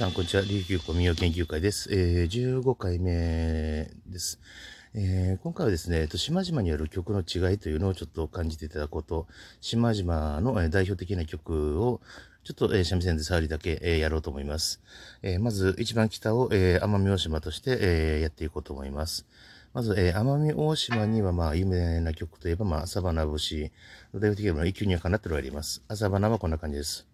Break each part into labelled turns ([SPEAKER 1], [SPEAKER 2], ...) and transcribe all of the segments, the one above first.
[SPEAKER 1] さん、こんにちは。琉球古民謡研究会です。えー、15回目です。えー今回はですね、えっと島々にある曲の違いというのをちょっと感じていただこうと、島々のえー代表的な曲を、ちょっと、えー三味線で触りだけ、えーやろうと思います。えーまず、一番北を、えー奄美大島として、えーやっていこうと思います。まず、えー奄美大島には、まあ、有名な曲といえば、まあ、朝花節、代表的なのは、一級にはかなってるのがあります。朝花はこんな感じです。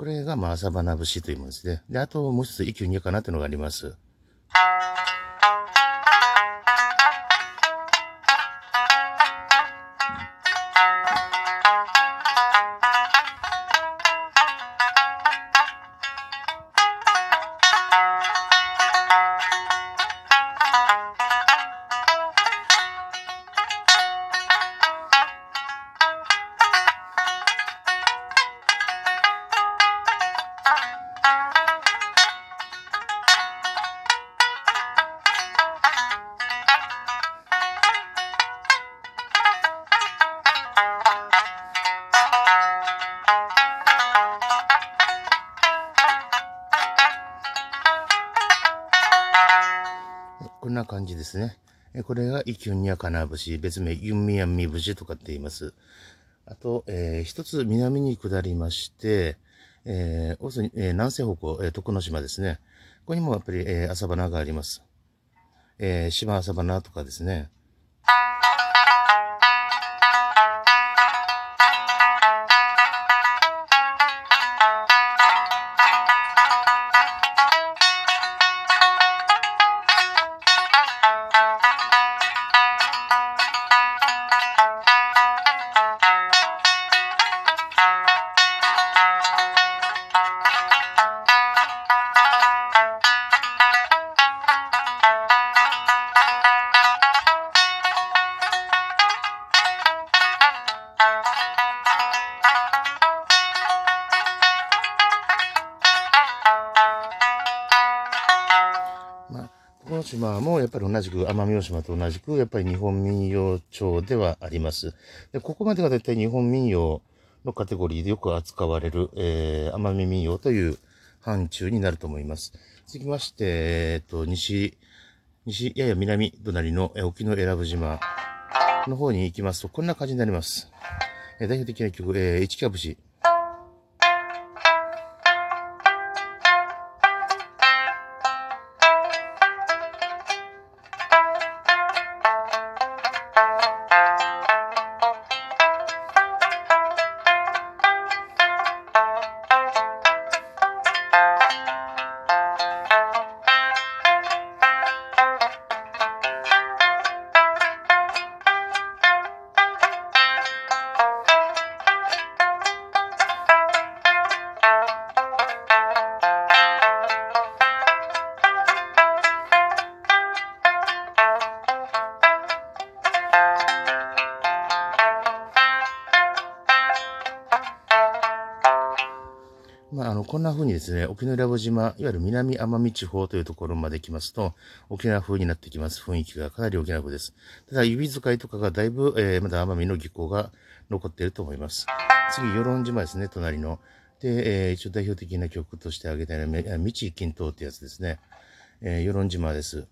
[SPEAKER 1] これが、まあ、朝花節というものですね。で、あと、もう一つ、一級二かなというのがあります。んな感じですね。えこれがイキュンニャカナブシ、別名ユンミヤンミブシとかって言います。あと、えー一つ南に下りまして、えー、大津に、えー南西方向、えー徳之島ですね。ここにもやっぱり、えー朝花があります。えー島朝花とかですね。まあ、この島もやっぱり同じく奄美大島と同じくやっぱり日本民謡町ではあります。で、ここまでが大体日本民謡のカテゴリーでよく扱われる、えー、奄美民謡という範疇になると思います。続きまして、えっと、西、西、やや南隣のえー沖永良部島の方に行きますと、こんな感じになります。えー代表的な曲、えー、市川節。まあ、あの、こんな風にですね、沖永良部島、いわゆる南奄美地方というところまで来ますと、沖縄風になってきます。雰囲気がかなり沖縄風です。ただ、指使いとかがだいぶ、えーまだ奄美の技巧が残っていると思います。次、与論島ですね、隣の。で、えー一応代表的な曲として挙げたいのは、め道金刀ってやつですね。えー、与論島です。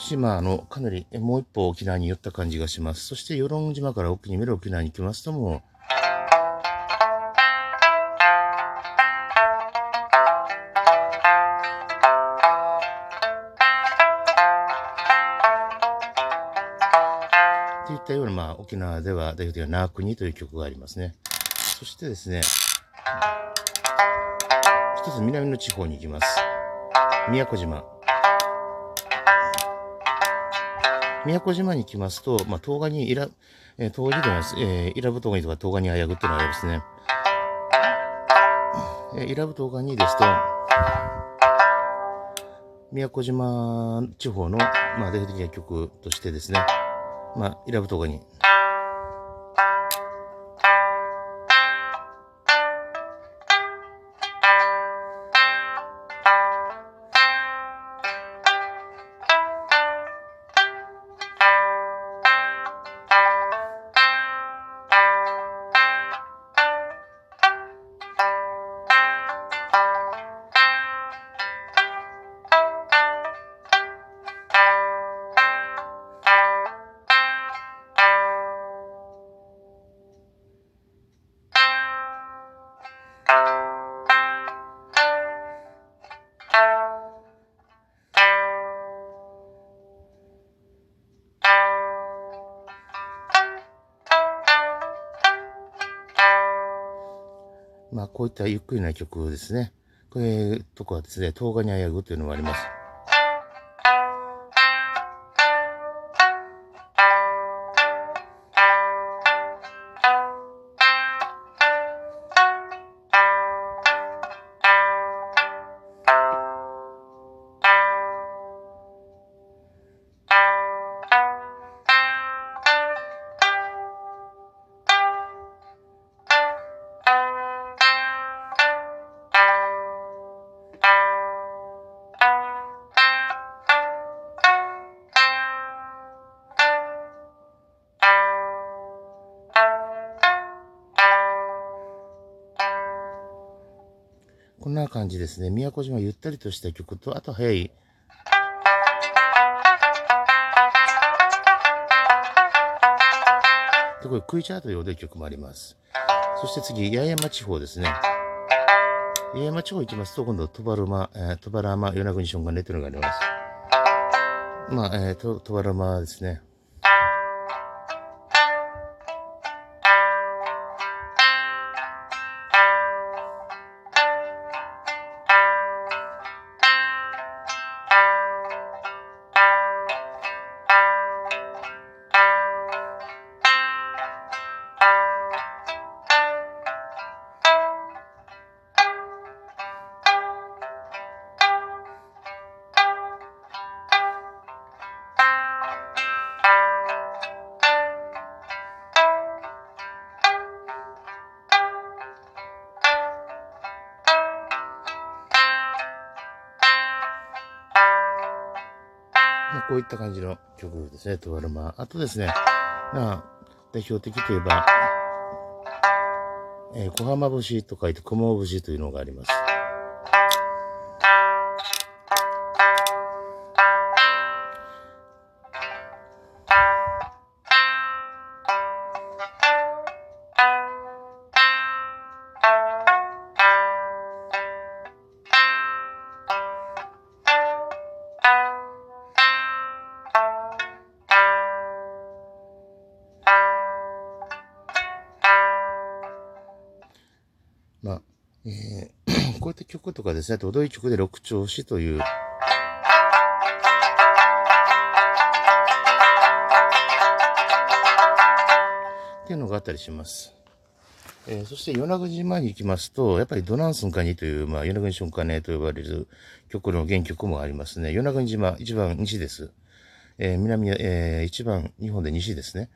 [SPEAKER 1] 少し、まあ、あの、かなり、もう一歩沖縄に寄った感じがします。そして、与論島から奥に見る沖縄に来ますとも、といったような、まあ、沖縄では代表的なナークニという曲がありますね。そしてですね、一つ南の地方に行きます。宮古島。宮古島に来ますと、まあ、東岸にいら、えー、東岸に出ます。えー、イラブ東にとか東岸にあやぐっていうのがありますね。えー、イラブ東岸にですと、宮古島地方の、まあ、代表的な曲としてですね、まあ、イラブ東岸にまあ、こういったゆっくりな曲ですね。これとかですね、動画にあやぐというのもあります。こんな感じですね。宮古島ゆったりとした曲と、あと早い。で、これ、クイチャーという踊り曲もあります。そして次、八重山地方ですね。八重山地方行きますと、今度、トバルマ、えー、トバラマ、与那国ションがネットのがあります。まあ、えー、トトバラマですね。まこういった感じの曲ですね、トワルマ。あとですね、まあ、代表的といえば、えー、小浜節と書いて雲節というのがあります。曲とかですね、と踊り曲で六調子という、っていうのがあったりします。えー、そして与那国島に行きますと、やっぱりドナンスンカニという、まあ、与那国瞬間ねと呼ばれる曲の原曲もありますね。与那国島、一番西です。えー、南、えー、一番日本で西ですね。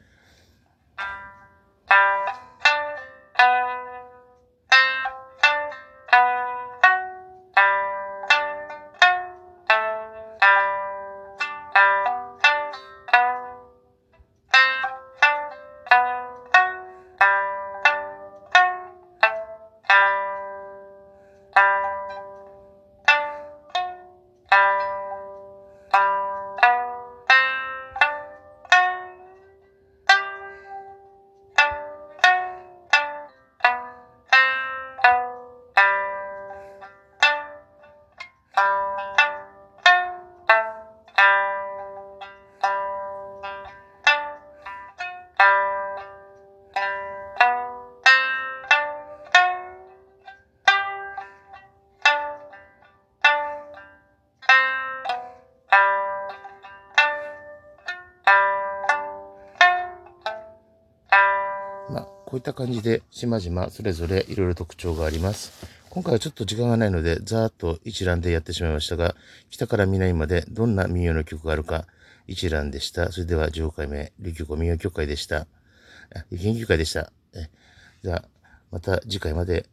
[SPEAKER 1] こういった感じで、島々それぞれいろいろ特徴があります。今回はちょっと時間がないので、ざーっと一覧でやってしまいましたが、北から南までどんな民謡の曲があるか一覧でした。それでは15回目、琉球語民謡協会でした。あ研究会でした。えじゃあ、また次回まで